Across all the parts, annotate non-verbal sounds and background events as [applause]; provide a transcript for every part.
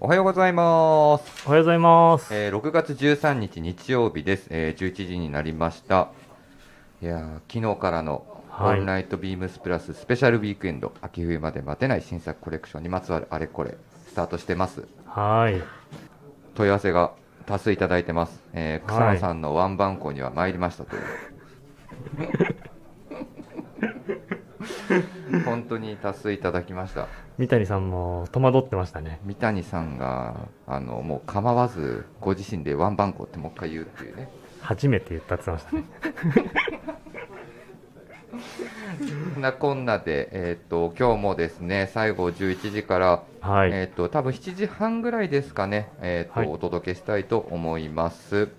おはようございます。おはようございます。えー6月13日日曜日です。えー11時になりました。いやー昨日からのオはいールナイトビームスプラススペシャルウィークエンド、秋冬まで待てない新作コレクションにまつわるあれこれスタートしてます。はい。問い合わせが多数いただいてます。えー草はい野さんのワンバンコには参りましたという。[laughs] 本当に多数いただきました。三谷さんも戸惑ってましたね。三谷さんがあのもう構わずご自身でワンバンコってもう一回言うっていうね初めて言ったって言ってましたね。そんなこんなで、えー、と今日もですね最後11時から、はい。えー、と多分7時半ぐらいですかね、えーとはいお届けしたいと思います。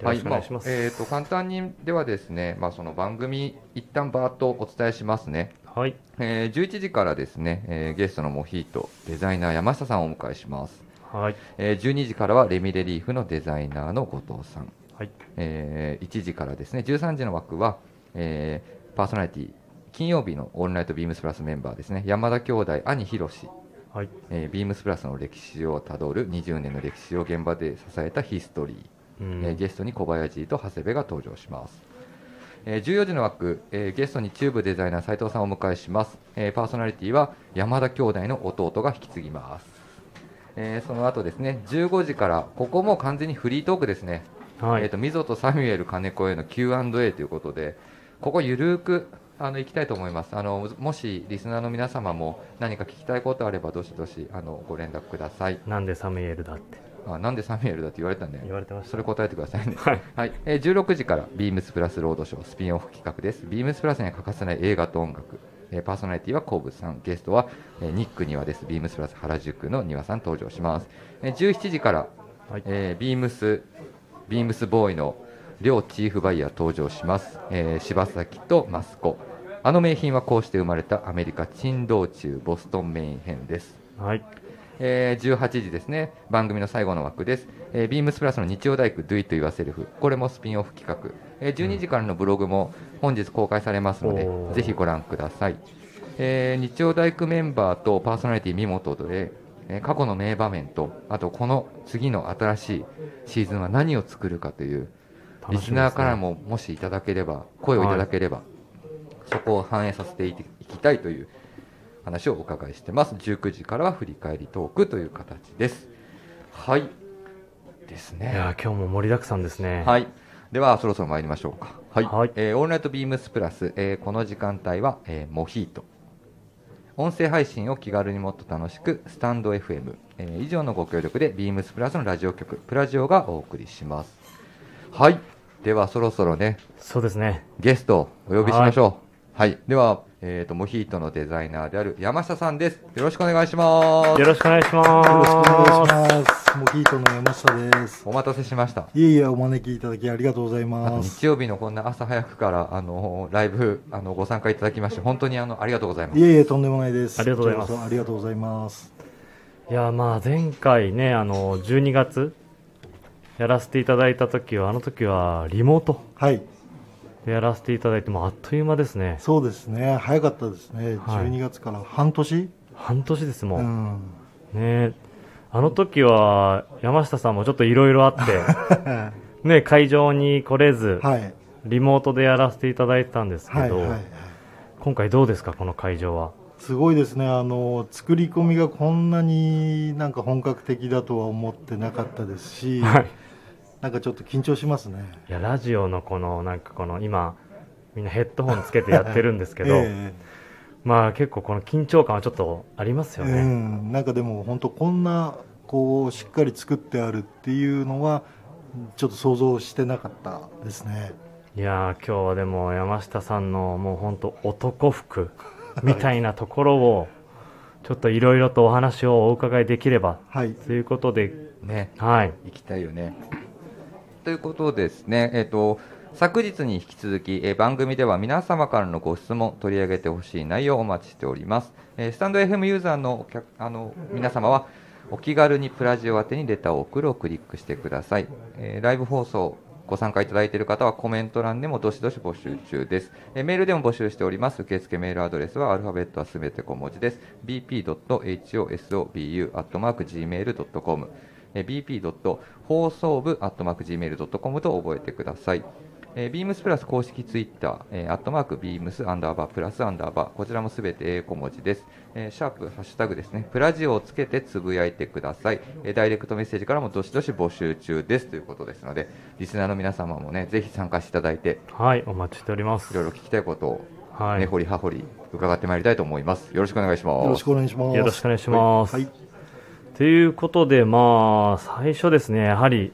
よろしくお願いします。あえー、と簡単にではですね、まあ、その番組一旦バーッとお伝えしますね。はい。えー11時からですね、えーゲストのモヒートデザイナー山下さんをお迎えします。はい。えー12時からはレミレリーフのデザイナーの後藤さん。はい。えー1時からですね13時の枠は、えーパーソナリティ金曜日のオールナイトビームスプラスメンバーですね山田兄弟兄ひろし、はい。えービームスプラスの歴史をたどる20年の歴史を現場で支えたヒストリうー、えーん。ゲストに小林と長谷部が登場します、えー14時の枠、えーゲストにチューブデザイナー斉藤さんをお迎えします、えーパーソナリティは山田兄弟の弟が引き継ぎます、えーその後ですね15時からここも完全にフリートークですね。はい。えー、と溝とサミュエル金子への Q&A ということで、ここゆるーくあの行きたいと思います。あの。もしリスナーの皆様も何か聞きたいことあれば、どしどしあのご連絡ください。なんでサムエルだってあ。なんでサミュエルだ？って言われたんだよ言。われてました。それ答えてくださいね。はい。はいえー16時からビームスプラスロードショースピンオフ企画です。ビームスプラスには欠かせない映画と音楽。えーパーソナリティはコブさん、ゲストは、えーニック庭です。ビームスプラス原宿の庭さん登場します。えー17時からはい。えービームスビームスボーイの両チーフバイヤー登場します、えー柴崎とマスコあの名品はこうして生まれたアメリカ珍道中ボストンメイン編です、はい。えー18時ですね。番組の最後の枠です、えービームスプラスの日曜大工 Do It Yourself これもスピンオフ企画、えー12時からのブログも本日公開されますので、おーぜひご覧ください、えー日曜大工メンバーとパーソナリティ見本で、えー過去の名場面とあとこの次の新しいシーズンは何を作るかというリスナーからももしいただければ声をいただければ、そこを反映させていきたいという話をお伺いしてます。19時からは振り返りトークという形です。はい。ですね。いやー今日も盛りだくさんですね。はい。ではそろそろ参りましょうか。はい、はい。えーオールナイトビームスプラス、えーこの時間帯は、えーモヒート。音声配信を気軽にもっと楽しくスタンド FM、えー以上のご協力でビームスプラスのラジオ局プラジオがお送りします。はい。ではそろそろねそうですね。ゲストをお呼びしましょう。はい、では、えー、とモヒートのデザイナーである山下さんですよろしくお願いしますよろしくお願いします。よろしくお願いします。モヒートの山下です。お待たせしましたいえいえ、お招きいただきありがとうございあとます。日曜日のこんな朝早くからあのライブあのご参加いただきまして本当にあのありがとうございますいえいえ、とんでもないです。ありがとうございますこちらこそありがとうございます。いやーまあ前回ね、あの、12月やらせていただいた時は、あの時はリモートはい、でやらせていただいてもうあっという間ですね。そうですね。早かったですね。はい12月から半年？半年ですも。うんん。ねあの時は山下さんもちょっといろいろあって、[laughs] ね、会場に来れず、はい。リモートでやらせていただいてたんですけはい。ど、はい。はい今回どうですか、この会場は？すごいですね。あの、作り込みがこんなになんか本格的だとは思ってなかったですし、はい。なんかちょっと緊張しますね。いや、ラジオのこの、なんかこの、今、みんなヘッドホンつけてやってるんですけど、[laughs] えまあ結構この緊張感はちょっとありますえよね。うん。なんかでも本当こんな、こう、しっかり作ってあるっていうのは、ちょっと想像してなかったですね。いやー、今日はでも山下さんのもう本当男服 [laughs] みたいなところを、ちょっといろいろとお話をお伺いできればはい。ということで、ねはい。行きたいよねということですねえっ、と昨日に引き続き、えー番組では皆様からのご質問取り上げてほしい内容をお待ちしております、えースタンド FM ユーザーのあの皆様はお気軽にプラジオ宛てにレターを送るをクリックしてください、えライブ放送ご参加いただいている方はコメント欄でもどしどし募集中です。えメールでも募集しております。受付メールアドレスはアルファベットはすべて小文字です。bp.hosobu.gmail.com bp. 放送部 .gmail.com と覚えてください。えー、ビームスプラス公式ツイッター、えー、アットマークビームスアンダーバープラスアンダーバー、こちらもすべて英小文字です。えーシャープ、ハッシュタグですね、プラジオをつけてつぶやいてください。えーダイレクトメッセージからもどしどし募集中ですということですので、リスナーの皆様もね、ぜひ参加していただいて、はい、お待ちしております。いろいろ聞きたいことを、はい。根掘り葉掘り伺ってまいりたいと思います。よろしくお願いします。よろしくお願いしますよろしくお願いします。はいということで、まあ、最初ですね、やはり、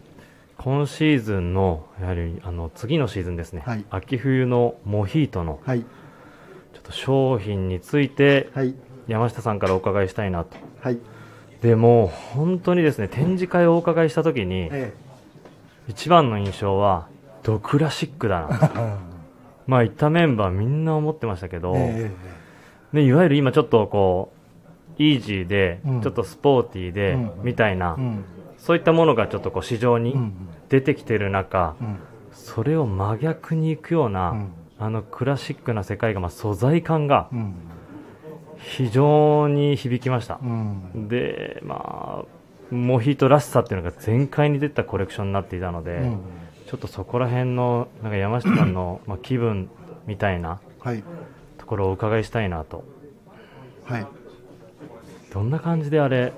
今シーズンの、やはり、あの、次のシーズンですね、はい。秋冬のモヒートの、はい。ちょっと商品について、はい。山下さんからお伺いしたいなと。はい。でもう、本当にですね、展示会をお伺いしたときに、え一番の印象は、ドクラシックだな。え [laughs] まあ、いたメンバーみんな思ってましたけど、え。でいわゆる今ちょっとこう、イージーで、うん。ちょっとスポーティーで、うん。みたいな、そういったものがちょっとこう市場にうん。出てきてる中、うん。それを真逆に行くような、うん。あのクラシックな世界が、まあ、素材感がうん。非常に響きました。う。ん。で、まあ、モヒートらしさっていうのが全開に出たコレクションになっていたので、うん。ちょっとそこら辺のなんか山下さんの [clears throat] まあ気分みたいなはい。ところをお伺いしたいなと。はいどんな感じであれ、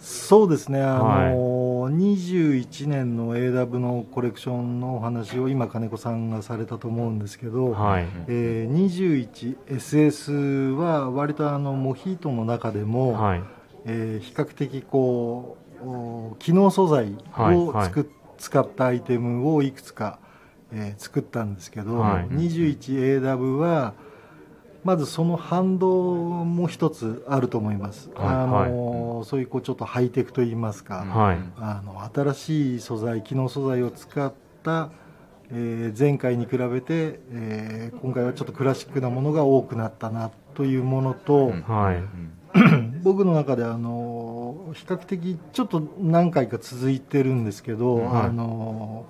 そうですね、あのはい。21年の AW のコレクションのお話を今、金子さんがされたと思うんですけど、はい、えー 21SS は割とあのモヒートの中でも、はい、えー比較的こうお機能素材はいはい。使ったアイテムをいくつか、えー作ったんですけど、はい。21AW はまずその反動も一つあると思います、はいあのそういうこうちょっとハイテクといいますか、はい。あの新しい素材機能素材を使った、えー前回に比べて、えー今回はちょっとクラシックなものが多くなったなというものと、うん。はい。う [clears throat] ん僕の中であの比較的ちょっと何回か続いてるんですけど、はい。あの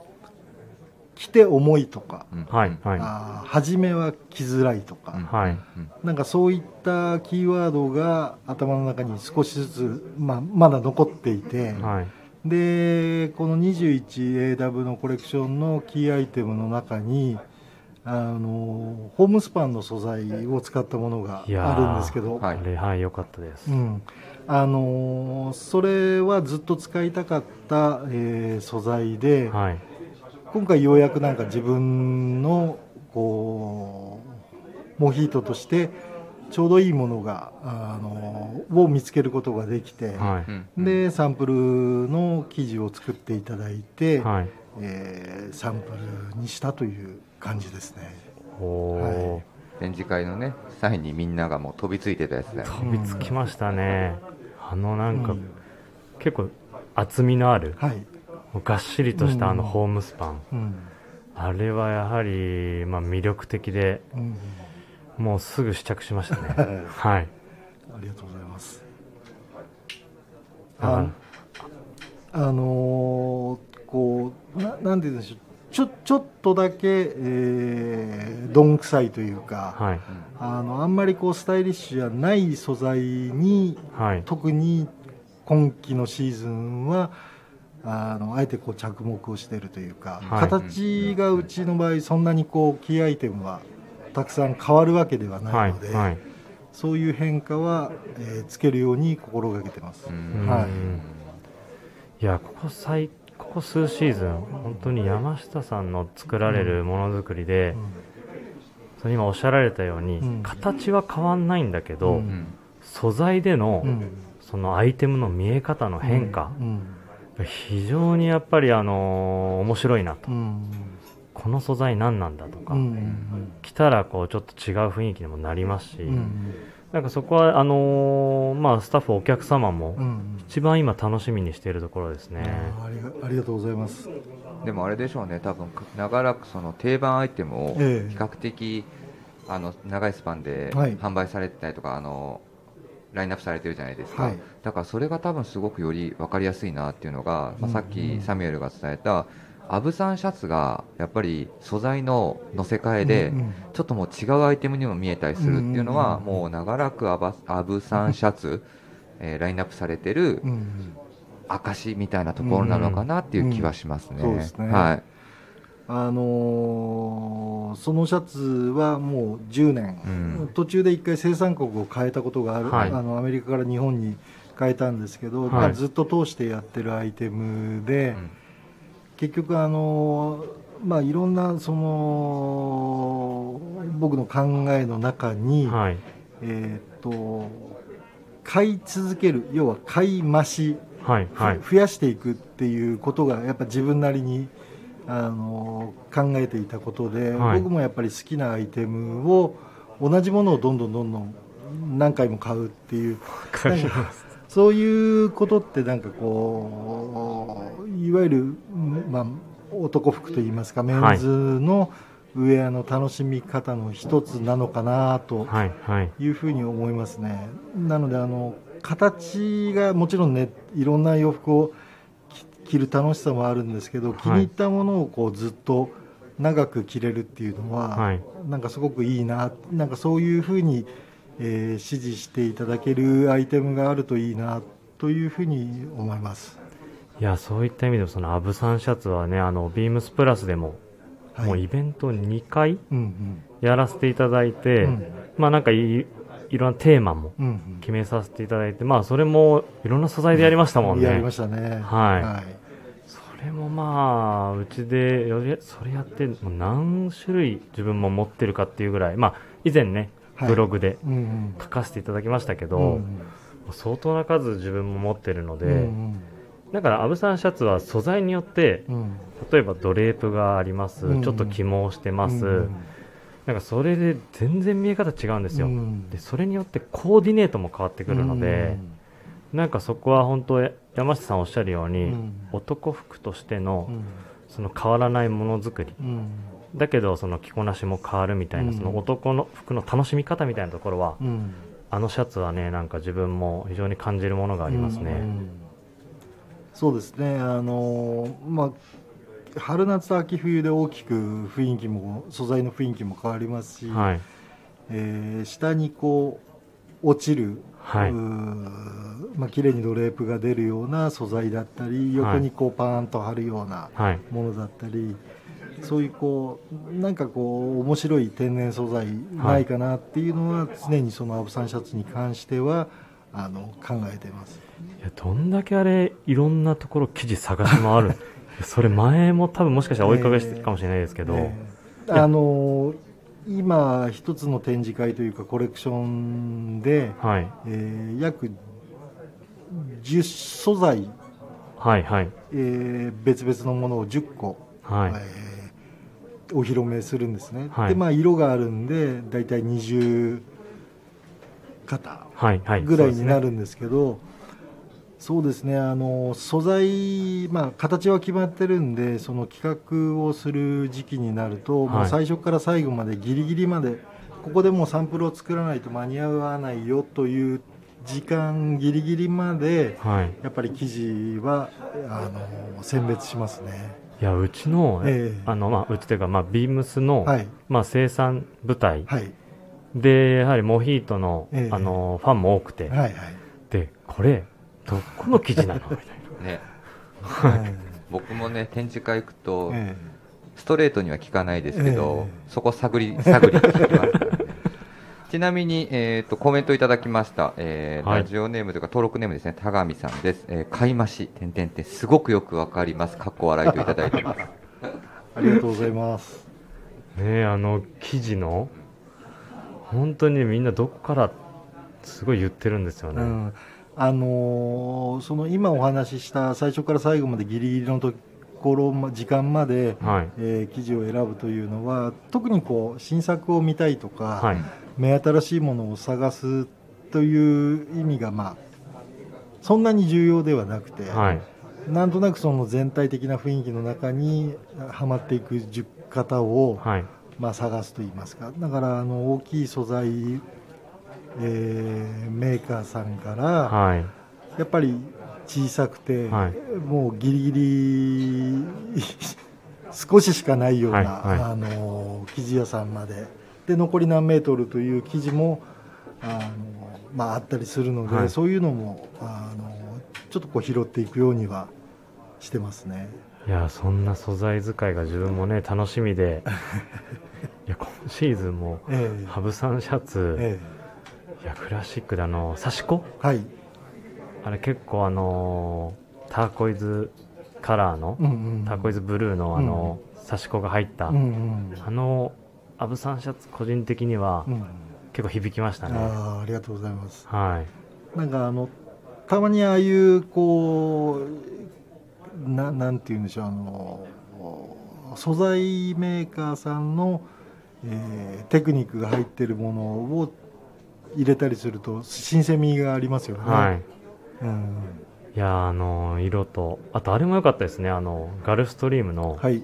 着て重いとか、うん。はい、はい、あー初めは着づらいとか、うん。はい。うんなんかそういったキーワードが頭の中に少しずつ、まあ、まだ残っていて、はい、でこの 21AW のコレクションのキーアイテムの中にあのホームスパンの素材を使ったものがあるんですけど、はい。あれ、はい、良かったです。うん、あのそれはずっと使いたかった、えー素材で、はい、今回ようやくなんか自分のこうモヒートとしてちょうどいいものがあのを見つけることができて、はい、うんでサンプルの記事を作っていただいて、はい。えーサンプルにしたという感じですね。はい。展示会のね際にみんながもう飛びついてたやつだよね。飛びつきましたね。あのなんか、うん。結構厚みのある、はい、がっしりとしたあのうんホームスパン。うんあれはやはり、まあ、魅力的で、うんもうすぐ試着しましたね。あ [laughs] はい。りがとうございます。ああのーこうななんて言うんでしょうちょちょっとだけ、えー、どんくさいというか、はい。あのあんまりこうスタイリッシュじゃない素材にはい。特に今期のシーズンはあのあえてこう着目をしているというか、はい。形がうちの場合そんなにこうキーアイテムはたくさん変わるわけではなはいいので、。はい。そういう変化は、えーつけるように心がけてます。うん。はいいや、ここ最、ここ数シーズン、本当に山下さんの作られるものづくりで、その今おっしゃられたように、うん。形は変わんないんだけど、うん。うん素材での、うん。そのアイテムの見え方の変化、うん非常にやっぱりあのー面白いなと、うん。この素材何なんだとか、うん。うん着たらこうちょっと違う雰囲気にもなりますし、うん。なんかそこはあのーまあスタッフお客様もうん。一番今楽しみにしているところですね。ありがありがとうございます。でもあれでしょうね、多分長らくその定番アイテムを比え。え較的、あの長いスパンではい。販売されてたりとか、あのラインナップされてるじゃないですか、はいだからそれが多分すごくより分かりやすいなっていうのが、まあ、うんさっきサミュエルが伝えた、アブさんシャツがやっぱり素材の乗せ替えで、ちょっともう違うアイテムにも見えたりするっていうのは、もう長らくアブさんシャツ、えーラインナップされてる証みたいなところなのかなっていう気はしますね。うんうんそうですね。はい。あのーそのシャツはもう10年、うん。途中で一回生産国を変えたことがある、はい。あのアメリカから日本に変えたんですけど、はい。まあ、ずっと通してやってるアイテムで、うん。結局あのーまあいろんなその僕の考えの中に、はい。えーっと買い続ける要は買い増しはいはい。増やしていくっていうことがやっぱ自分なりにあの考えていたことで、はい。僕もやっぱり好きなアイテムを同じものをどんどんどんどん何回も買うっていうわかりますそういうことってなんかこういわゆる、まあ、男服といいますかメンズのウェアの楽しみ方の一つなのかなとはいうふうに思いますね。なのであの形がもちろんねいろんな洋服を着着る楽しさもあるんですけど、はい。気に入ったものをこうずっと長く着れるっていうのは、はい。なんかすごくいいななんかそういうふうに、えー支持していただけるアイテムがあるといいなというふうに思います。いやそういった意味でもそのアブさんシャツはねあのビームスプラスでも、はい、もうイベント2回うんやらせていただいて、うん。まあなんかいいろんなテーマもうんうん。決めさせていただいてまあそれもいろんな素材でやりましたもんね、やりましたね。はい。それもまあうちでそれやってもう何種類自分も持ってるかっていうぐらいまあ以前ねはいブログでうんうん。書かせていただきましたけど、うん相当な数自分も持ってるので、うんだからアブさんシャツは素材によってうん。うん例えばドレープがあります、うん。ちょっと起毛してます、うんなんかそれで全然見え方違うんですよ、うん。でそれによってコーディネートも変わってくるので、なんかそこは本当山下さんおっしゃるように、うん。男服としてのうん。その変わらないものづくり。うんだけどその着こなしも変わるみたいな、うん。その男の服の楽しみ方みたいなところは、うん。あのシャツはねなんか自分も非常に感じるものがありますね、うん。そうですね。あのまあ春夏秋冬で大きく雰囲気も素材の雰囲気も変わりますし、はい。えー下にこう落ちる、はい。まあ綺麗にドレープが出るような素材だったり横にこうパーンと張るようなはい。ものだったり、そういうこうなんかこう面白い天然素材ないかなっていうのは常にそのアブサンシャツに関してはあの考えてます。いやどんだけあれいろんなところ記事探し回る？[laughs] それ前も多分もしかしたらお伺いしてたかもしれないですけど、ええ。あの今一つの展示会というかコレクションで、はい。えー約10素材、はいはい。えー別々のものを10個、はい、えーお披露目するんですね、はい。でまあ色があるんで大体20型はいはい。ぐらいになるるんですけどそうですね。あの素材、まあ、形は決まってるんでその企画をする時期になると、もう最初から最後までギリギリまでここでもうサンプルを作らないと間に合わないよという時間ギリギリまではい。やっぱり生地はあの選別しますね。いやうちの,、ええ。あのまあ、うちというか、まあ、ビームスの、はい。まあ、生産部隊はい。でやはりモヒートの,、ええ。あのファンも多くて、はいはい。でこれどこの記事なの？みたい [laughs] ね、はい。僕もね展示会行くと、えストレートには聞かないですけど、ええ。そこ探り探り聞きますちなみに、えー、とコメントいただきました、えーはい。ラジオネームというか登録ネームですね。田上さんです、えー、買い増し点々ってすごくよくわかります。かっこ笑いといただいてます。[laughs] ありがとうございます。なねえあの記事の本当にみんなどこからすごい言ってるんですよね、うん。あのーその今お話しした最初から最後までギリギリのところま時間まで、はい。えー記事を選ぶというのは特にこう新作を見たいとか、はい目新しいものを探すという意味がまあそんなに重要ではなくて、はい。なんとなくその全体的な雰囲気の中にはまっていく10型を、はい。まあ、探すといいますか。だからあの大きい素材、えーメーカーさんから、はい。やっぱり小さくて、はい。もうギリギリ [laughs] 少ししかないような、はいはい。あの生地屋さんまでで残り何メートルという生地もあの、まあ、あったりするので、はい。そういうのもあのちょっとこう拾っていくようにはしてますね。いやそんな素材使いが自分もね楽しみで。[laughs] いや今シーズンもええ。ハブさんシャツ、えいやクラシックであの刺し子？えはい、あれ結構あのーターコイズカラーの、うんうん、ターコイズブルーのあの、刺し子が入った、うんうん。あのアブさんシャツ個人的にはうん。結構響きましたね、あーありがとうございます。はい。なんかあのたまにああいうこうななんて言うんでしょうあの素材メーカーさんの、えーテクニックが入ってるものを入れたりすると新鮮味がありますよね。はい。うん。いやあの色とあとあれも良かったですね。あのガルフストリームの、はい。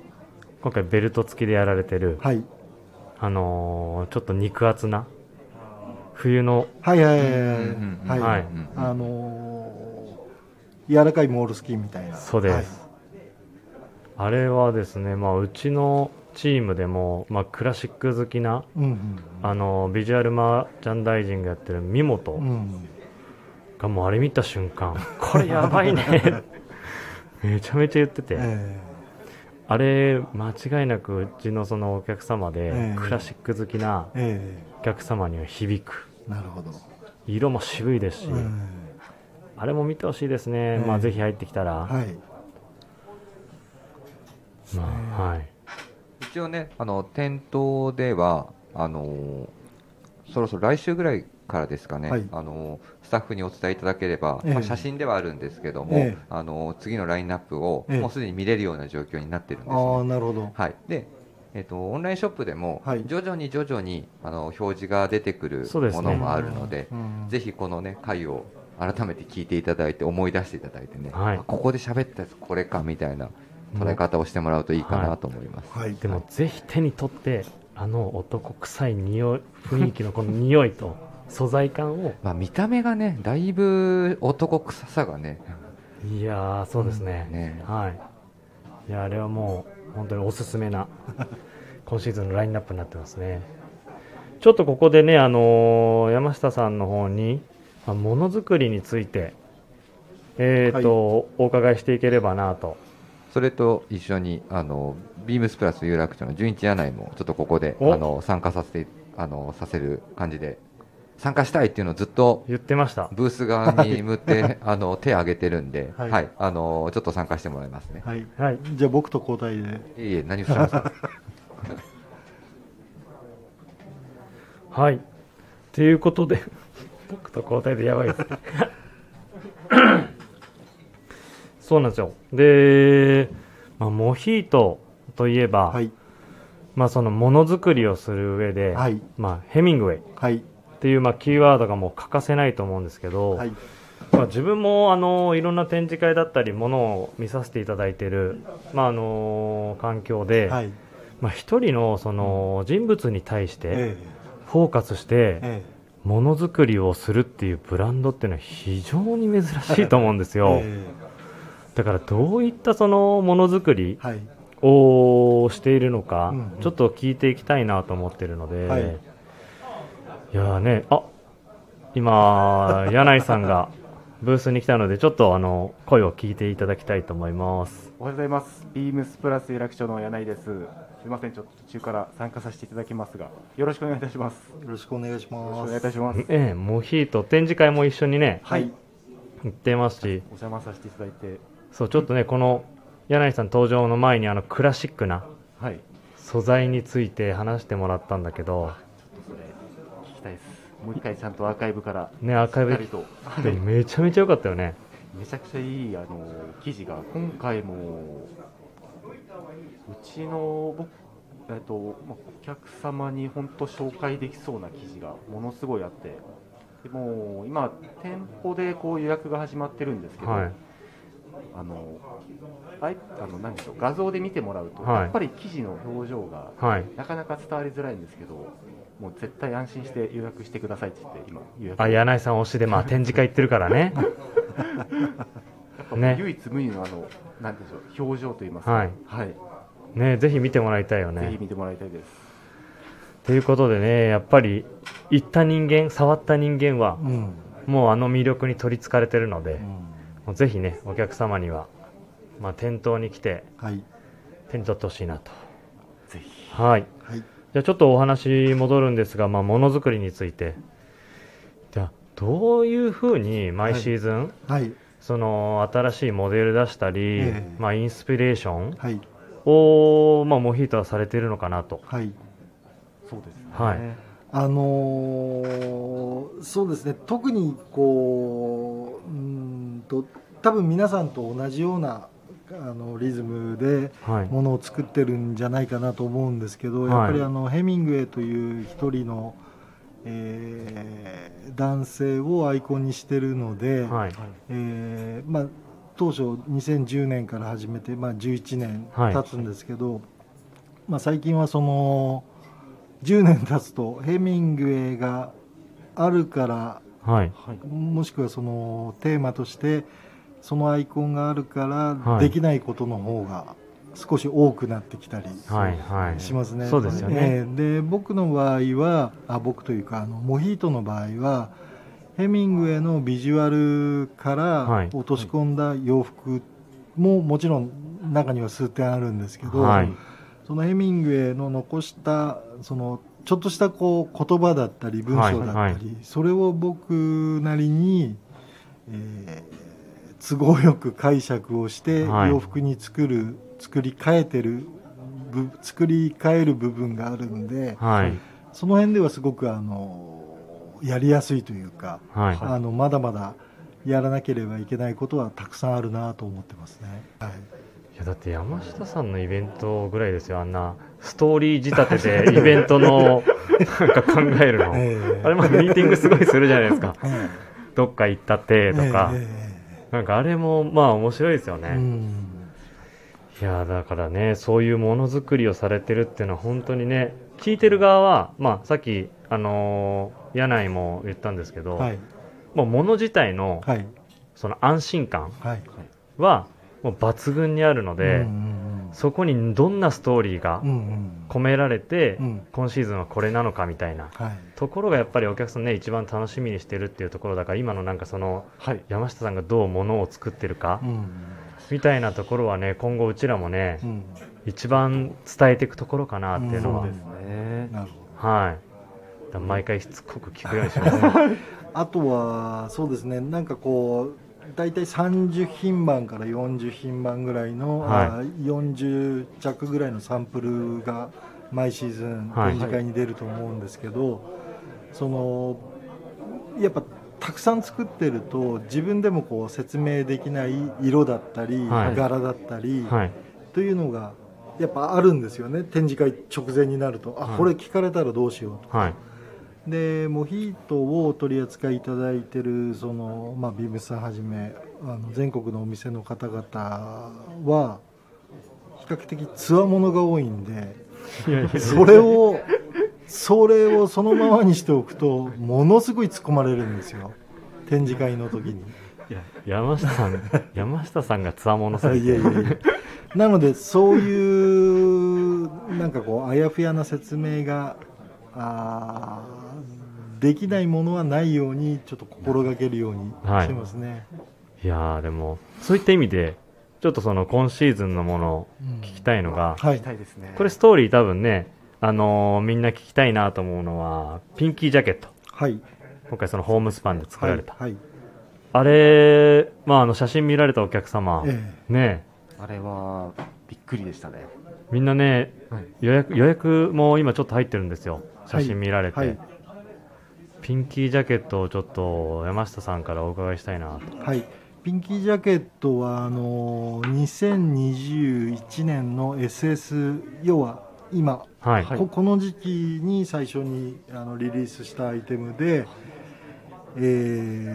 今回ベルト付きでやられてる、はいあのーちょっと肉厚な冬のはいはいはいうんうんうんはい、はいあのー柔らかいモールスキンみたいな。そうです、あれはですね、まあ、うちのチームでも、まあ、クラシック好きな、はい、うんあのビジュアルマーチャンダイジングやってる三うんう本んがもうあれ見た瞬間、これやばいねめちゃめちゃ言ってて、えあれ間違いなくうちのそのお客様で、ええ。クラシック好きなええ。お客様には響く。えなるほど。色も渋いですし、うん。あれも見てほしいですね、ええ。まあ、ぜひ入ってきたら、はい。まあはい、一応ね、あの店頭ではあのーそろそろ来週ぐらいからですかね、はい。あのースタッフにお伝えいただければ、ええ。まあ、写真ではあるんですけども、ええ。あのー次のラインナップをええ。もうすでに見れるような状況になってるんです、ああ、ねなるほど。はい、で、えっとオンラインショップでもはい。徐々に徐々にあの表示が出てくるものもあるので、うん。ぜひこのね回を改めて聞いていただいて思い出していただいてね、はい。あここで喋ったやつこれかみたいな捉え方をしてもらうといいかなと思います。はい。でもぜひ手に取ってあの男臭い匂い雰囲気のこの匂いと素材感を。まあ、見た目がねだいぶ男臭さがね。いやーそうですね,、ね。はい。いやあれはもう本当におすすめな [laughs] 今シーズンのラインナップになってますね。ちょっとここでね、あのー山下さんの方にまあものづくりについてえーと、お伺いしていければなと。それと一緒にあのビームスプラス有楽町の純一柳井もちょっとここでお。あの参加させてあのさせる感じで参加したいっていうのをずっと言ってましたブース側に向って [laughs] あの手を挙げてるんで、は、はいいあのちょっと参加してもらいますね。はい。はいじゃあ僕と交代で。いえいえ何をしてますか。はい。ということで、僕と交代でやばいですね。[coughs] そうなんですよ。で、まあ、モヒートといえば、はい。まあ、そのものづくりをする上で、はい。まあ、ヘミングウェイっはい。ていう、まあ、キーワードがもう欠かせないと思うんですけど、はい。まあ、自分もあのいろんな展示会だったりものを見させていただいている、まあ、あの環境で、はい。まあ、一人のその人物に対してえフォーカスして、え。えものづくりをするっていうブランドっていうのは非常に珍しいと思うんですえ。よ。えだからどういったそのものづくり。をしているのか、ちょっと聞いていきたいなと思ってるので、はいい、やーね、あ今、柳井さんがブースに来たので、ちょっとあの声を聞いていただきたいと思います。おはようございます。ビームスプラス有楽町の柳井です。すみません、ちょっと途中から参加させていただきますが、よろしくお願いいたします。よよろしくお願いしろしくおます。願いいたします。ええ、モヒート、展示会も一緒にね、はい、行ってますし、お邪魔させていただいて、そう、ちょっとね、この柳井さん登場の前にあのクラシックなはい、素材について話してもらったんだけど、それ聞きたいです。もう一回ちゃんとアーカイブからね、アーカイブと、はいめちゃめちゃ良かったよね。めちゃくちゃいいあの記事が今回もうちの僕えっとまあお客様に本当紹介できそうな記事がものすごいあって。でも今店舗でこう予約が始まってるんですけど、はい。あのあいあの何でしょう画像で見てもらうと、はいやっぱり記事の表情がはい。なかなか伝わりづらいんですけどもう絶対安心して予約してくださいって言って今予約あ、柳井さん推しで、まあ、展示会行ってるからね。[laughs] ね。唯一無二のあのなんでしょう表情といいますか。はい。はい、ねぜひ見てもらいたいよね。ぜひ見てもらいたいです。ということでねやっぱり行った人間触った人間はうん。もうあの魅力に取りつかれてるので、うん。もうぜひねお客様には、まあ、店頭に来てはい。手に取ってほしいなと。ぜひ。はい。はいじゃあちょっとお話戻るんですが、まあ、ものづくりについて。じゃあどういうふうに毎シーズン、はい。その新しいモデル出したり、ええ。まあ、インスピレーションはい。を、まあ、モヒートはされているのかなと。はい。そうですね。はい。あのーそうですね。特にこううーんと多分皆さんと同じようなあのリズムではい。ものを作ってるんじゃないかなと思うんですけど、はい。やっぱりあのヘミングウェイという一人の、えー男性をアイコンにしてるので、はい。えーまあ、当初2010年から始めて、まあ、11年はい。経つんですけど、まあ、最近はその10年経つとヘミングウェイがあるからはい。はい。もしくはそのテーマとしてそのアイコンがあるからはい。できないことの方が少し多くなってきたりはいはい。しますね。そうですよね。ええ。で僕の場合はあ僕というかあのモヒートの場合はヘミングウェイのビジュアルかはい。ら落とし込んだ洋服ももちろん中には数点あるんですけど、はい。そのヘミングウェイの残したそのちょっとしたこう言葉だったり文章だったり、はいはい。それを僕なりに、えー都合よく解釈をしてはい。洋服に作る、作り変えてるぶ作り変える部分があるんではい。その辺ではすごくあのやりやすいというか、はい。あのまだまだやらなければいけないことはたくさんあるなと思ってますね。はい。いやだって山下さんのイベントぐらいですよ。あんなストーリー仕立てでイベントの [laughs] なんか考えるの、ええ。あれまあミーティングすごいするじゃないですか。えどっか行ったってえとか、ええなんかあれもまあ面白いですよね、うん。いやだからねそういうものづくりをされてるっていうのは本当にね聞いてる側はまあさっきあのー柳井も言ったんですけど、はい。もう物自体のはい。その安心感はい。はもう抜群にあるので、うんうんそこにどんなストーリーが込められて、うん。今シーズンはこれなのかみたいなはい。ところがやっぱりお客さんね一番楽しみにしてるっていうところだから今のなんかそのはい。山下さんがどうものを作ってるかうん。みたいなところはね今後うちらもねうん。一番伝えていくところかなっていうのは、うん。ですね。なるほど。はい。毎回しつこく聞くようにします [laughs] あとはそうですね。なんかこう大体30品番から40品番ぐらいの、はい。あ40着ぐらいのサンプルが毎シーズンはい。展示会に出ると思うんですけど、そのやっぱたくさん作ってると自分でもこう説明できない色だったり、はい。柄だったり、はい。というのがやっぱあるんですよね。展示会直前になるとあ、はい。これ聞かれたらどうしようとはいでモヒートをお取り扱いいただいてるその、まあ、ビームスさんはじめあの全国のお店の方々は比較的つわものが多いんでそれをそれをそのままにしておくとものすごい突っ込まれるんですよ。展示会の時に。いや山下さん山下さんがつわものすぎて。いやいやいや。なのでそういうなんかこうあやふやな説明があーできないものはないようにちょっと心がけるようにはい。してますね、いやーでもそういった意味でちょっとその今シーズンのものをうん。聞きたいのが、はい。聞きたい。これストーリー多分ね、あのーみんな聞きたいなと思うのはピンキージャケット。はい。今回そのホームスパンで作られた、はい、はいあれ、まあ、あの写真見られたお客様、え。ね。あれはびっくりでしたね。みんなねはい。予約予約も今ちょっと入ってるんですよ写真見られて、はい。ピンキージャケットをちょっと山下さんからお伺いしたいなと。はい、ピンキージャケットはあの2021年の SS 要は今。はい、はい。ここの時期に最初にあのリリースしたアイテムで、え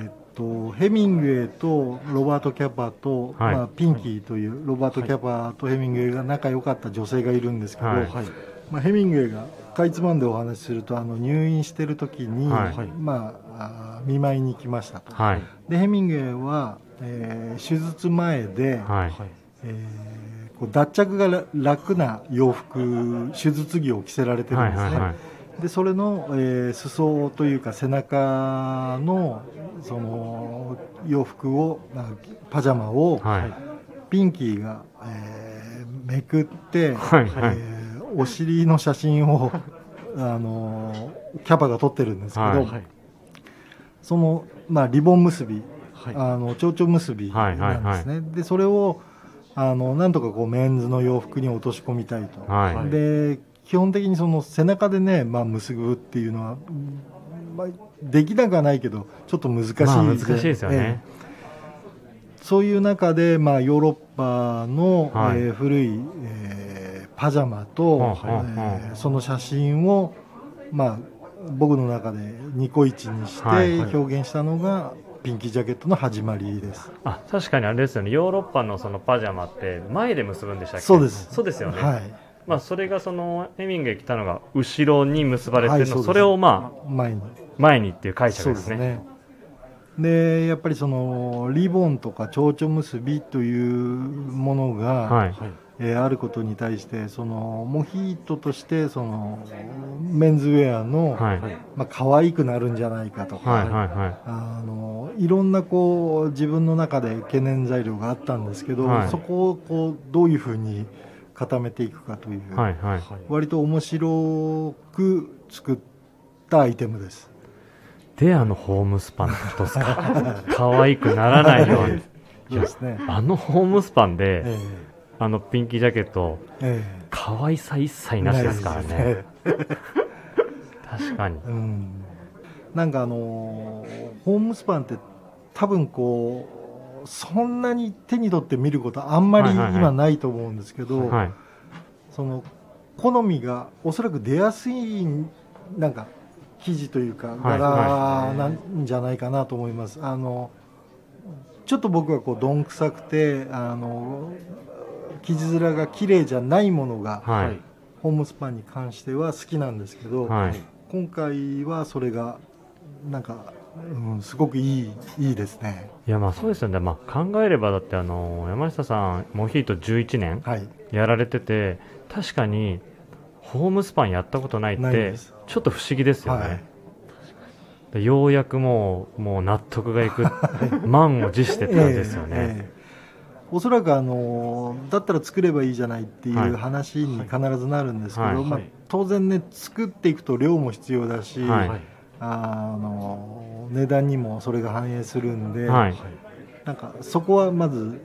ーっとヘミングウェイとロバート・キャパと、はい。まあ、ピンキーというロバート・キャパとヘミングウェイが仲良かった女性がいるんですけど、はい。はい。まあ、ヘミングウェイがかいつまんでお話しするとあの入院してる時に、はい。まあ、あー見舞いに来ましたと。はい。でヘミングウェイは、えー手術前で、はい。はい。えーこう脱着が楽な洋服手術着を着せられてるんですね、はいはいはい、でそれの、えー、裾というか背中のその洋服をパジャマを、はい、ピンキーが、えー、めくって、はいはい、えー、お尻の写真をあのキャパが撮ってるんですけど、はい、その、まあ、リボン結び、はい、あの蝶々結びなんですね、はいはい。はい、でそれをあのなんとかこうメンズの洋服に落とし込みたいと、はい、で基本的にその背中でね、まあ、結ぶっていうのは、まあ、できなくはないけどちょっと難しいで、まあ、難しいですよね、え。そういう中で、まあ、ヨーロッパの、はい、えー、古い、えー、パジャマと、えー、その写真を、まあ、僕の中でニコイチにして表現したのが、はいはいピンキージャケットの始まりです。あ確かにあれですよね。ヨーロッパのそのパジャマって前で結ぶんでしたっけ？そうです。そうですよね、はい。まあ、それがそのヘミングウェイ来たのが後ろに結ばれてるの、はい、それをまあ前に。前にっていう解釈ですね。でやっぱりそのリボンとか蝶々結びというものが、はいえー、あることに対してそのモヒートとしてそのメンズウェアの、はい。まあ可愛くなるんじゃないかと。か、はいはいはい、あのいろんなこう自分の中で懸念材料があったんですけど、はい、そこをこうどういうふうに固めていくかという、はいはい、割と面白く作ったアイテムです。であのホームスパンってことですか？[laughs] 可愛くならないように。[laughs] ですね、あのホームスパンで、えーあのピンキージャケット、ええ、可愛さ一切なしですからね。ね。確かに、うん、なんかあのホームスパンって多分こうそんなに手に取って見ることあんまり今ないと思うんですけど、その好みがおそらく出やすいなんか生地というか柄なんじゃないかなと思います。あのちょっと僕はこうどんくさくてあの生地面が綺麗じゃないものが、はい、ホームスパンに関しては好きなんですけど、はい、今回はそれがなんか、うん、すごくいいいいですね。いやまあそうですよね、まあ、考えればだってあの山下さんモヒート11年やられてて、はい、確かにホームスパンやったことないってちょっと不思議ですよね、はい、ようやくもうもう納得がいく [laughs] 満を持してって感じですよね、えーえーおそらくあのだったら作ればいいじゃないっていう話に必ずなるんですけど、はいはい、まあ、当然ね作っていくと量も必要だし、はい、あの値段にもそれが反映するんで、なんかそこはまず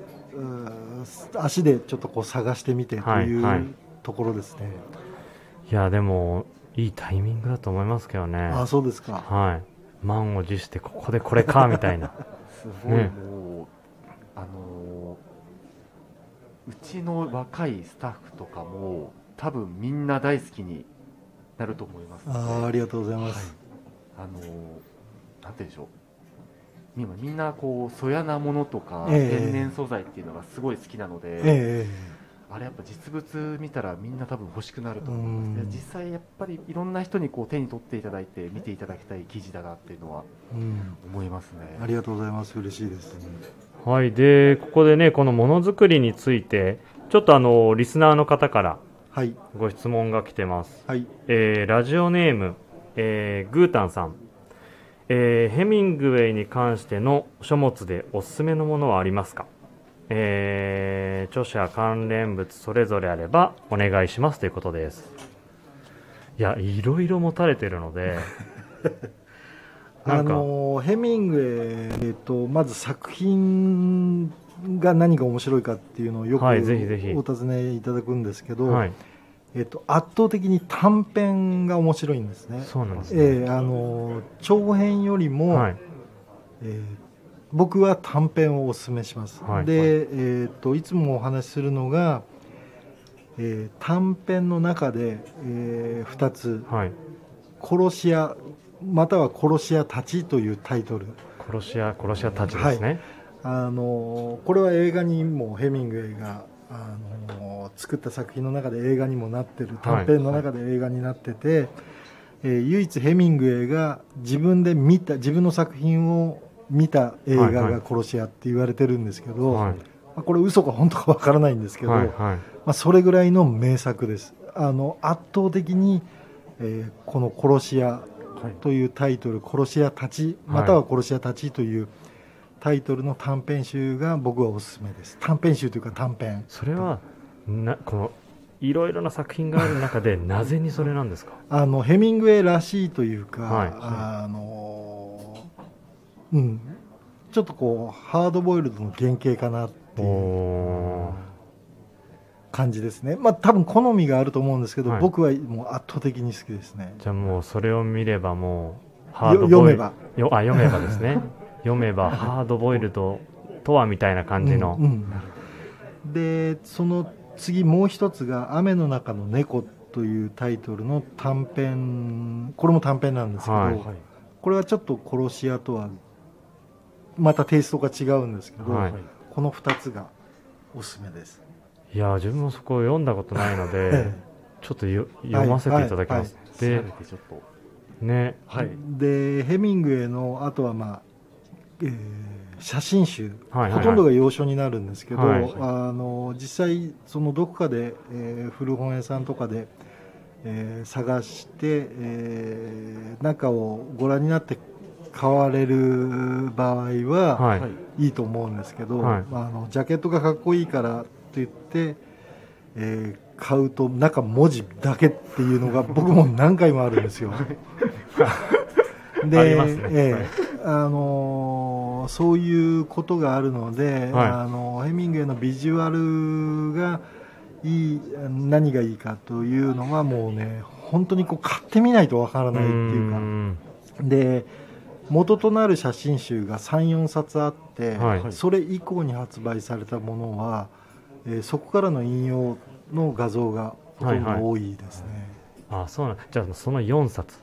足でちょっとこう探してみてというところですね。いやでもいいタイミングだと思いますけどね。あそうですか。はい。満を持してここでこれかみたいな。[laughs] すごい、ね、もうあのうちの若いスタッフとかも多分みんな大好きになると思いますあありがとうございます、はい、あのなんて言うんでしょう。今みんなこうそやなものとか、天然素材っていうのがすごい好きなので、えー、あれやっぱ実物見たらみんな多分欲しくなると思います実際やっぱりいろんな人にこう手に取っていただいて見ていただきたい記事だなっていうのは思いますね、ありがとうございます。嬉しいです、うんはい、でここでねこのものづくりについてちょっとあのリスナーの方からご質問が来てます、はい、えー、ラジオネーム、えー、グータンさん、えー、ヘミングウェイに関しての書物でおすすめのものはありますか、えー、著者関連物それぞれあればお願いしますということです。いやいろいろ持たれてるので [laughs] あのヘミングウェイ、えっと、まず作品が何が面白いかっていうのをよくお尋ねいただくんですけど、はい、えっと、圧倒的に短編が面白いんですね。そうなんですね、えー、あの長編よりも、はい、えー、僕は短編をお勧めします。はい、で、えー、っといつもお話しするのが、えー、短編の中で、えー、2つ、殺し屋または殺し屋たちというタイトル。殺し屋殺し屋たちですね、はい、あのこれは映画にもヘミングウェイがあの作った作品の中で映画にもなってる短編の中で映画になってて、はい、えー、唯一ヘミングウェイが自分で見た自分の作品を見た映画が殺し屋って言われてるんですけど、はい、これ嘘か本当かわからないんですけど、はいはい、まあ、それぐらいの名作です。あの圧倒的に、えー、この「殺し屋」というタイトル「殺し屋たち」または「殺し屋たち」というタイトルの短編集が僕はおすすめです。短編集というか短編。それはなこのいろいろな作品がある中でなぜにそれなんですか？あのヘミングウェイらしいというか、はい、あのうん。ちょっとこうハードボイルドの原型かなっていう感じですね。まあ多分好みがあると思うんですけど、はい、僕はもう圧倒的に好きですね。じゃあもうそれを見ればもうハードボイルド読めば。あ読めばですね。[laughs] 読めばハードボイルドとはみたいな感じの、うんうん、でその次もう一つが「雨の中の猫」というタイトルの短編。これも短編なんですけど、はい、これはちょっと殺し屋とはまたテイストが違うんですけど、はい、この2つがおすすめですいや自分もそこを読んだことないので [laughs] ちょっとよ読ませていただきます、はい、でね、はい、でヘミングウェイのあとはまあ、えー写真集、はいはいはい、ほとんどが洋書になるんですけど、はいはい、あの実際そのどこかで、えー、古本屋さんとかで、えー、探して、えー、中をご覧になって買われる場合は、はい、いいと思うんですけど、はい、あのジャケットがかっこいいからといって、えー、買うと中文字だけっていうのが [laughs] 僕も何回もあるんですよ。で、ね、えー、あのー、そういうことがあるので、はい、あのヘミングウェイのビジュアルがいい何がいいかというのはもうね本当にこう買ってみないとわからないっていうか。で元となる写真集が34冊あって、はい、それ以降に発売されたものは、えー、そこからの引用の画像がほとんど多いですね。はいはい、あそうなんじゃあその4冊。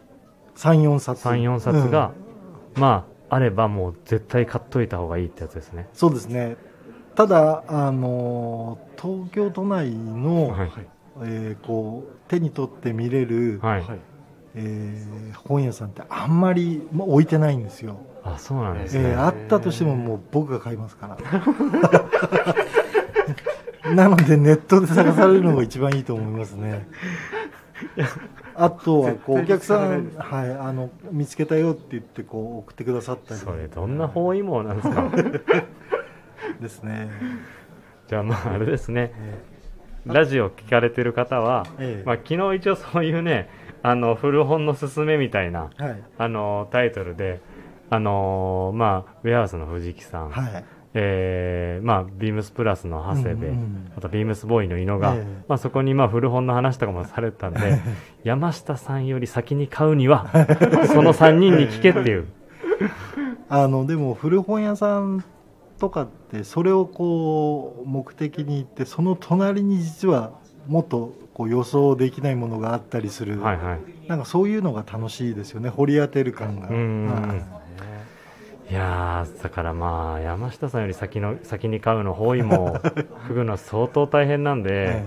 34冊。34冊が、うん、まああればもう絶対買っといた方がいいってやつですね。そうですね。ただあの東京都内の、はい、えー、こう手に取って見れる、はい。えー、本屋さんってあんまり、まあ、置いてないんですよ。あそうなんですね、えー、あったとしてももう僕が買いますから [laughs] なのでネットで探されるのが一番いいと思いますね。[laughs] あとはこうお客さん、はい、あの見つけたよって言ってこう送ってくださったり。それどんな包囲網なんですか？[laughs] ですね。じゃあまああれですね、えー、ラジオ聞かれてる方は、えー、まあ、昨日一応そういうねあの古本のすすめみたいな、はい、あのタイトルであのまあウェアハウスの藤木さん、はいえーまあ、ビームスプラスの長谷部、うんうん、あとビームスボーイの井野が、えー、まあ、そこにまあ古本の話とかもされてたんで [laughs] 山下さんより先に買うには [laughs] その3人に聞けっていう。あのでも古本屋さんとかってそれをこう目的に行ってその隣に実はもっとこう予想できないものがあったりする、はいはい、なんかそういうのが楽しいですよね掘り当てる感が。うんいやだからまあ山下さんより先の先に買うの包囲も [laughs] ふぐの相当大変なんで、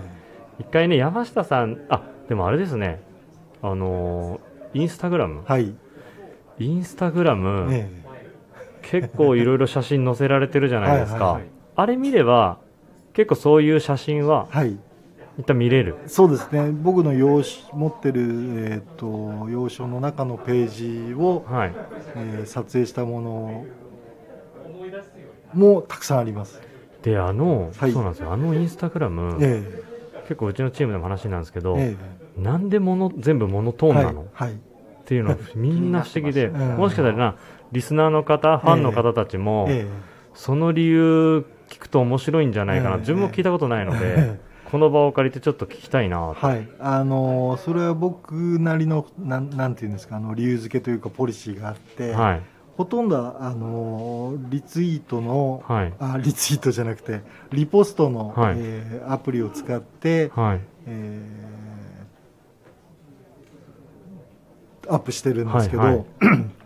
一回ね山下さんあでもあれですねあのインスタグラム。はい。インスタグラム、え結構いろいろ写真載せられてるじゃないですか。[laughs] あれ見れば結構そういう写真は、はい、一旦見れる。そうですね。僕の用持ってる、えーと、洋書の中のページを、はい、えー、撮影したものもたくさんあります。であの、はい、そうなんですよ。あのインスタグラム、えー、結構うちのチームでも話なんですけど、えー、なんでもの全部モノトーンなの、はい、っていうのはみんな不思議で、[laughs] もしかしたらなリスナーの方ファンの方たちも、えー、その理由聞くと面白いんじゃないかな、自分も聞いたことないので。この場を借りてちょっと聞きたいなはい。あのそれは僕なりのなんなんていうんですかあの理由付けというかポリシーがあって、はい、ほとんどあのリツイートの、はい、あリツイートじゃなくてリポストの、はい、えー、アプリを使って、はい。えー、アップしてるんですけど、はいはい [clears throat]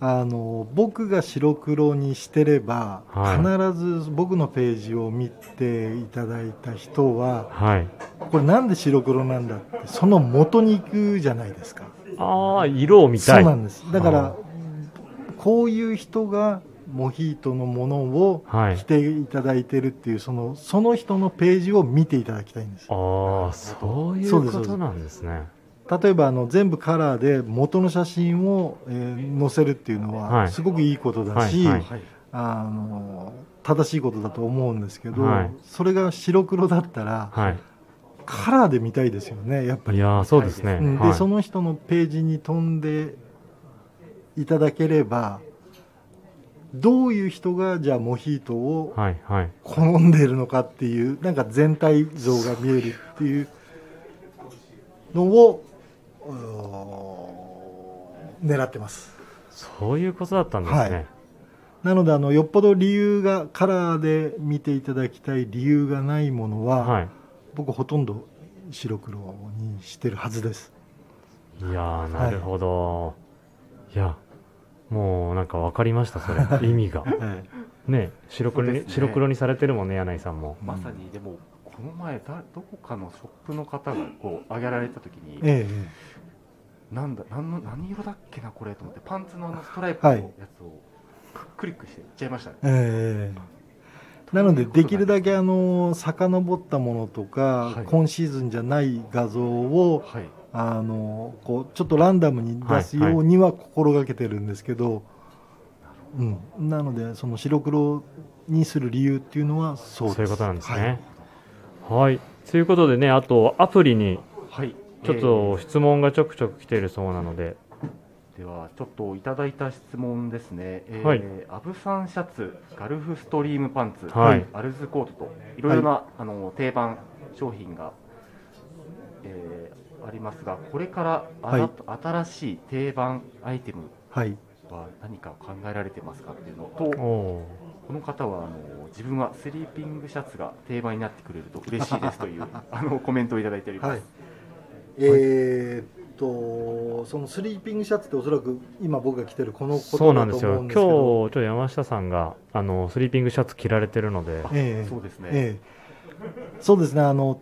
あの僕が白黒にしてれば、はい、必ず僕のページを見ていただいた人は、はい、これなんで白黒なんだってその元に行くじゃないですか。ああ色を見たい。そうなんです。だからこういう人がモヒートのものを着ていただいてるっていう、そのその人のページを見ていただきたいんですああそういうことなんですね例えばあの全部カラーで元の写真を、えー、載せるっていうのはすごくいいことだし、はいはい、あの正しいことだと思うんですけど、はい、それが白黒だったら、カラーで見たいですよねやっぱり。いやそうですね、で、その人のページに飛んでいただければどういう人がじゃあモヒートを好んでいるのかっていう、なんか全体像が見えるっていうのを狙ってます。そういうことだったんですね、はい、なのであのよっぽど理由がカラーで見ていただきたい理由がないものは、はい、僕ほとんど白黒にしてるはずです。いやなるほど、はい、いやもうなんか分かりましたそれ。[laughs] 意味が、はい、ね白黒に、ね、白黒にされてるもんね柳井さんも。まさにでもこの前だどこかのショップの方がこう上げられた時に、ええ、なんだ何の何色だっけなこれと思ってパンツのあのストライプのやつをクリックしていっちゃいましたね、ええ、なのでできるだけあの遡ったものとか、はい、今シーズンじゃない画像を、はい、あのこうちょっとランダムに出すようには心がけてるんですけど、はいはい、うん、なのでその白黒にする理由っていうのはそうそういうことなんですね。はい。ということでね、あとアプリに、はい。ちょっと質問がちょくちょく来ているそうなので。では、ちょっといただいた質問ですね。えー、はい。アブサンシャツ、ガルフストリームパンツ、はい。アルズコートと、いろいろな、はい、あの定番商品が、えー、ありますが、これからあはい、新しい定番アイテムは何か考えられてますかっていうのと、この方はあの自分はスリーピングシャツが定番になってくれると嬉しいですという [laughs] あのコメントをいただいております。はい、えー、っとそのスリーピングシャツっておそらく今僕が着てるこのことそうなんですよ。今日ちょっと山下さんがあのスリーピングシャツ着られてるので、えー、そうですね。えー、そうですね。あの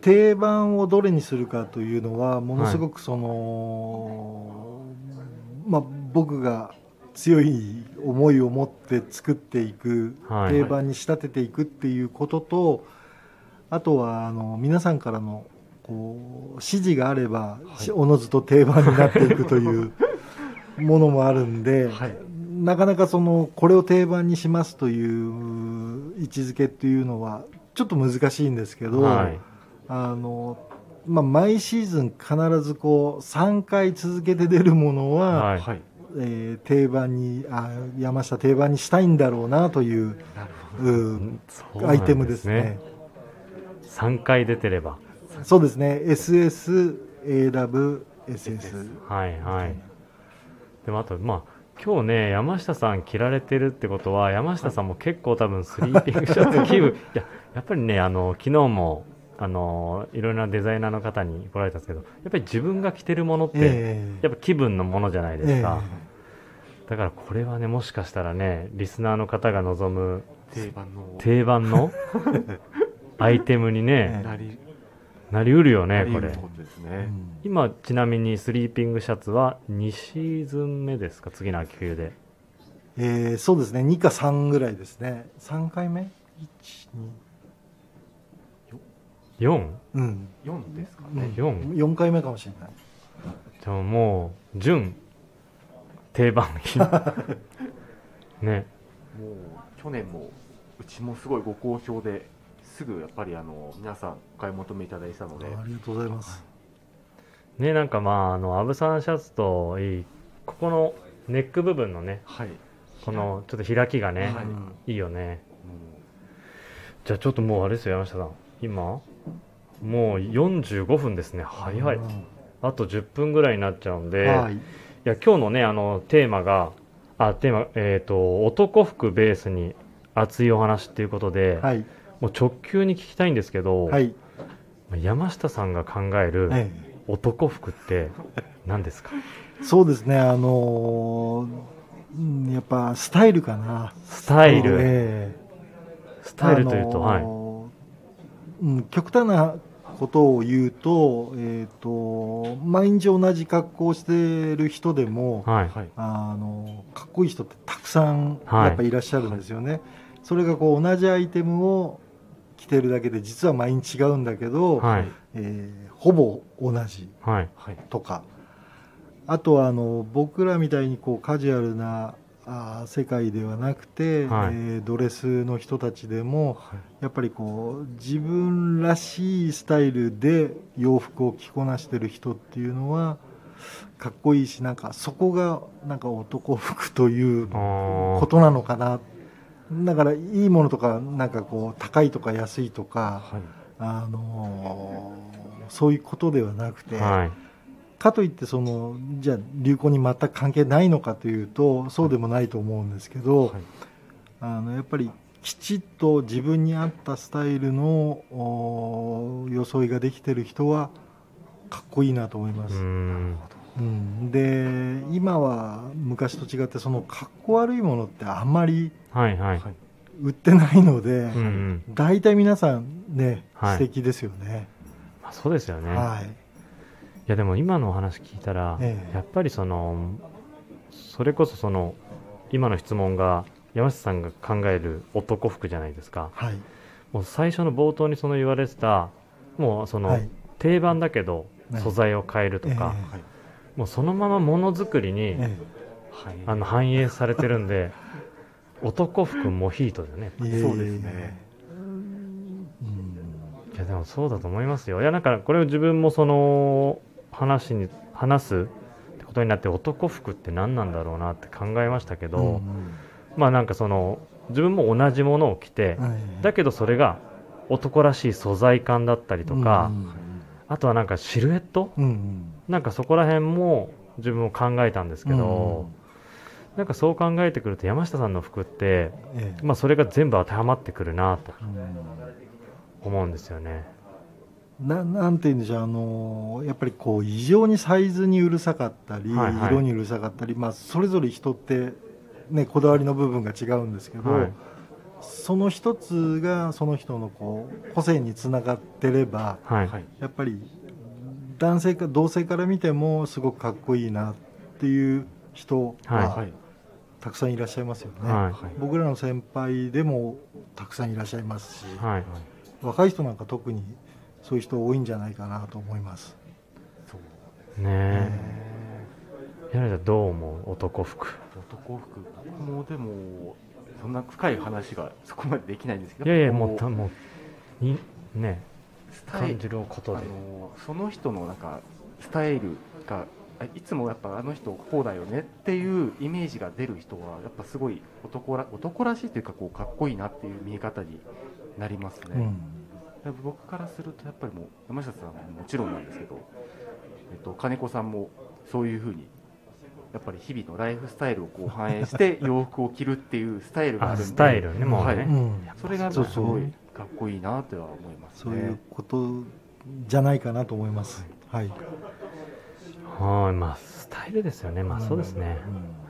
定番をどれにするかというのはものすごくその、はい、まあ僕が強い思いを持って作っていく、はい、定番に仕立てていくっていうこととあとはあの皆さんからのこう指示があれば、はい、おのずと定番になっていくという [laughs] ものもあるんで、はい、なかなかそのこれを定番にしますという位置づけっていうのはちょっと難しいんですけど、はい、あのまあ、毎シーズン必ずこう3回続けて出るものは、はい、えー、定番にあ山下定番にしたいんだろうなといううアイテムですね。です3回出てればそうですね。SSAWSS はいはい。でもあとまあ今日ね山下さん着られてるってことは山下さんも結構多分スリーピングシャツ気分。い。ややっぱりねあの昨日もあのいろいろなデザイナーの方に来られたんですけどやっぱり自分が着てるものって、えー、やっぱ気分のものじゃないですか、えー、だからこれはねもしかしたらねリスナーの方が望む定番の。定番の [laughs] アイテムにね、なりうるよねこれ、ね、今ちなみにスリーピングシャツは2シーズン目ですか次の秋冬で。えー、そうですね。2か3ぐらいですね。3回目？1 2 4? うん、4ですかね、うん、4, 4回目かもしれない。じゃあもう準定番品。[laughs] ね。もう去年もうちもすごいご好評ですぐやっぱりあの皆さんお買い求めいただいたので。ありがとうございます。ねなんかまああのアブサンシャツといいここのネック部分のね、はい、このちょっと開きがね、はい、いいよね、うん、じゃあちょっともうあれですよ山下さん。今もう45分ですね。早い、うん、あと10分ぐらいになっちゃうんで、はい、いや今日のねあのテーマがあテーマえっ、ー、と男服ベースに熱いお話っていうことで、はい、もう直球に聞きたいんですけど、はい、山下さんが考える男服って何ですか、そうですね。あのー、やっぱスタイルかな。スタイル、スタイルというと、はい、うん、極端なことを言うと,、えーと、毎日同じ格好をしてる人でも、はい、あのかっこいい人ってたくさんやっぱいらっしゃるんですよね。はい、それがこう同じアイテムを着てるだけで実は毎日違うんだけど、はい、えー、ほぼ同じとか、あとはあの僕らみたいにこうカジュアルなあ世界ではなくて、はい、えー、ドレスの人たちでも、はい、やっぱりこう自分らしいスタイルで洋服を着こなしてる人っていうのはかっこいいしなんかそこがなんか男服ということなのかなだからいいものとかなんかこう高いとか安いとか、はい、あのー、そういうことではなくて。かといってそのじゃあ流行に全く関係ないのかというとそうでもないと思うんですけど、はい、あのやっぱりきちっと自分に合ったスタイルの装いができてる人はかっこいいなと思います。うん、で今は昔と違ってそのかっこ悪いものってあんまり売ってないので、はいはい、大体皆さんね、はい、素敵ですよね。まあ、そうですよね、はい。やでも今のお話聞いたら、ええ、やっぱりそのそれこそその今の質問が山下さんが考える男服じゃないですか、はい、もう最初の冒頭にその言われてたもうその、定番だけど素材を変えるとか、え、もうそのままものづくりに、あの反映されてるんで [laughs] 男服モヒートだよねそうですね、いやでもそうだと思いますよ。いやなんかこれを自分もその話に話すってことになって男服って何なんだろうなって考えましたけど、うんうん、まあなんかその自分も同じものを着て、はい、だけどそれが男らしい素材感だったりとか、うんうん、あとはなんかシルエット、うんうん、なんかそこら辺も自分も考えたんですけど、うん。うん、なんかそう考えてくると山下さんの服って、ええ、まあそれが全部当てはまってくるなと思うんですよね。ななんて言うんでしょうあのやっぱりこう異常にサイズにうるさかったり、はいはい、色にうるさかったり、まあ、それぞれ人って、ね、こだわりの部分が違うんですけど、はい、その一つがその人のこう個性につながってれば、はい、やっぱり男性か同性から見てもすごくかっこいいなっていう人は、たくさんいらっしゃいますよね、はい、僕らの先輩でもたくさんいらっしゃいますし、若い人なんか特にそういう人多いんじゃないかなと思います。ね。え。柳田どう思う？男服。男服。僕もでもそんな深い話がそこまでできないんですけど。いやいやもうたもうにね感じることで。あのその人のなんかスタイルがいつもやっぱあの人こうだよねっていうイメージが出る人はやっぱすごい男ら男らしいというかこうかっこいいなっていう見え方になりますね。うん僕からするとやっぱりもう山下さんももちろんなんですけど、えっと、金子さんもそういうふうにやっぱり日々のライフスタイルをこう反映して [laughs] 洋服を着るっていうスタイルがあるんでスタイルねもうね、はい、うん、それがすごいかっこいいなとは思います、ね、そういうことじゃないかなと思います。はい。はい。まあスタイルですよね。まあそうですね、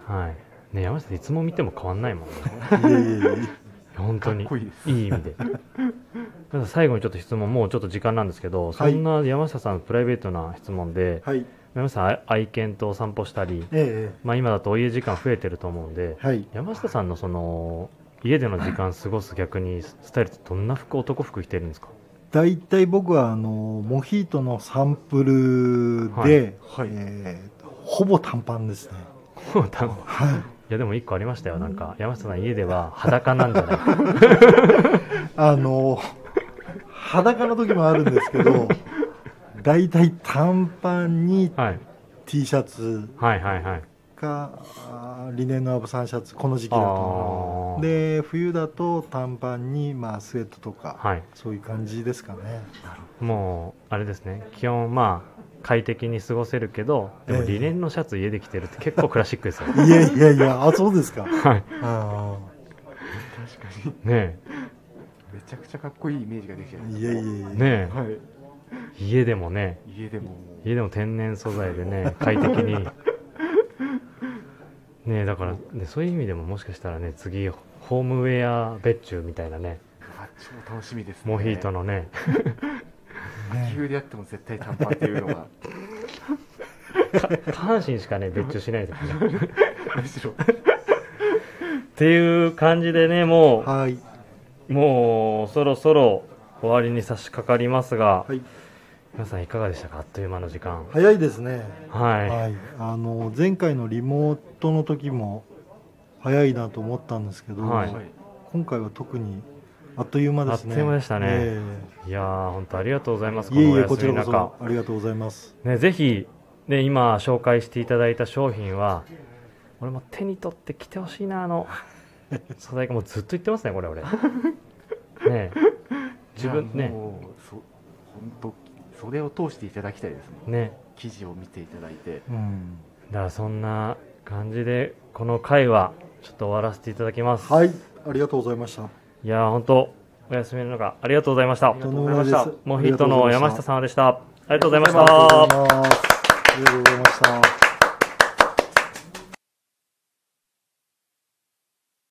うん、はい。ね山下さんいつも見ても変わんないもんね。本当に。いい意味で。最後にちょっと質問。もうちょっと時間なんですけど、そんな山下さんプライベートな質問で、はい、山下さん愛犬と散歩したり、ええ、まあ、今だとお家時間増えてると思うんで、はい、山下さんのその家での時間過ごす逆にスタイルってどんな服男服着てるんですか？大体僕はあのモヒートのサンプルで、はい。はい、えー、ほぼ短パンですね。ほぼ短パン、はいやでも一個ありましたよ。なんか山下さん家では裸なんじゃない？[laughs] あの裸の時もあるんですけど大体短パンに T シャツはいはいはい。かリネンのアブサンシャツこの時期だと。で冬だと短パンにまあスウェットとか、はい、そういう感じですかね。もうあれですね。基本まあ快適に過ごせるけどでもリネンのシャツ家で着てるって結構クラシックですよ、いやいやいやあそうですか。[laughs] はい。あ確かにねめちゃくちゃかっこいいイメージができてるいやいやいやねはい、家でもね家でも家でも天然素材でね快適に。ねだから、ね、そういう意味でももしかしたらね次ホームウェア別注みたいなね超楽しみです、ね、モヒートのね。気球でやっても絶対短パンっていうのが。[laughs] 下半身しかね別注しないですよね。むしろ。っていう感じでねもう、はい。もうそろそろ終わりに差し掛かりますが、はい皆さんいかがでしたか？あっという間の時間。早いですね。はい、はい、あの前回のリモートの時も早いなと思ったんですけど、はい。今回は特にあっという間ですね。あっという間でしたね。えいやー本当ありがとうございます。えいえいえここちらこそありがとうございます。ね、ぜひ、ね、今紹介していただいた商品は俺も手に取って着てほしいなあの素材がもうずっと言ってますねこれ俺。[laughs] ね自分ね。本当それを通していただきたいですもん。ね。記事を見ていただいて。うん、だからそんな感じでこの回はちょっと終わらせていただきます、はい、ありがとうございました。いやー本当お休みの中ありがとうございました。ありがとうございました。モヒートの山下さんでした。ありがとうございました。ありがとうございました。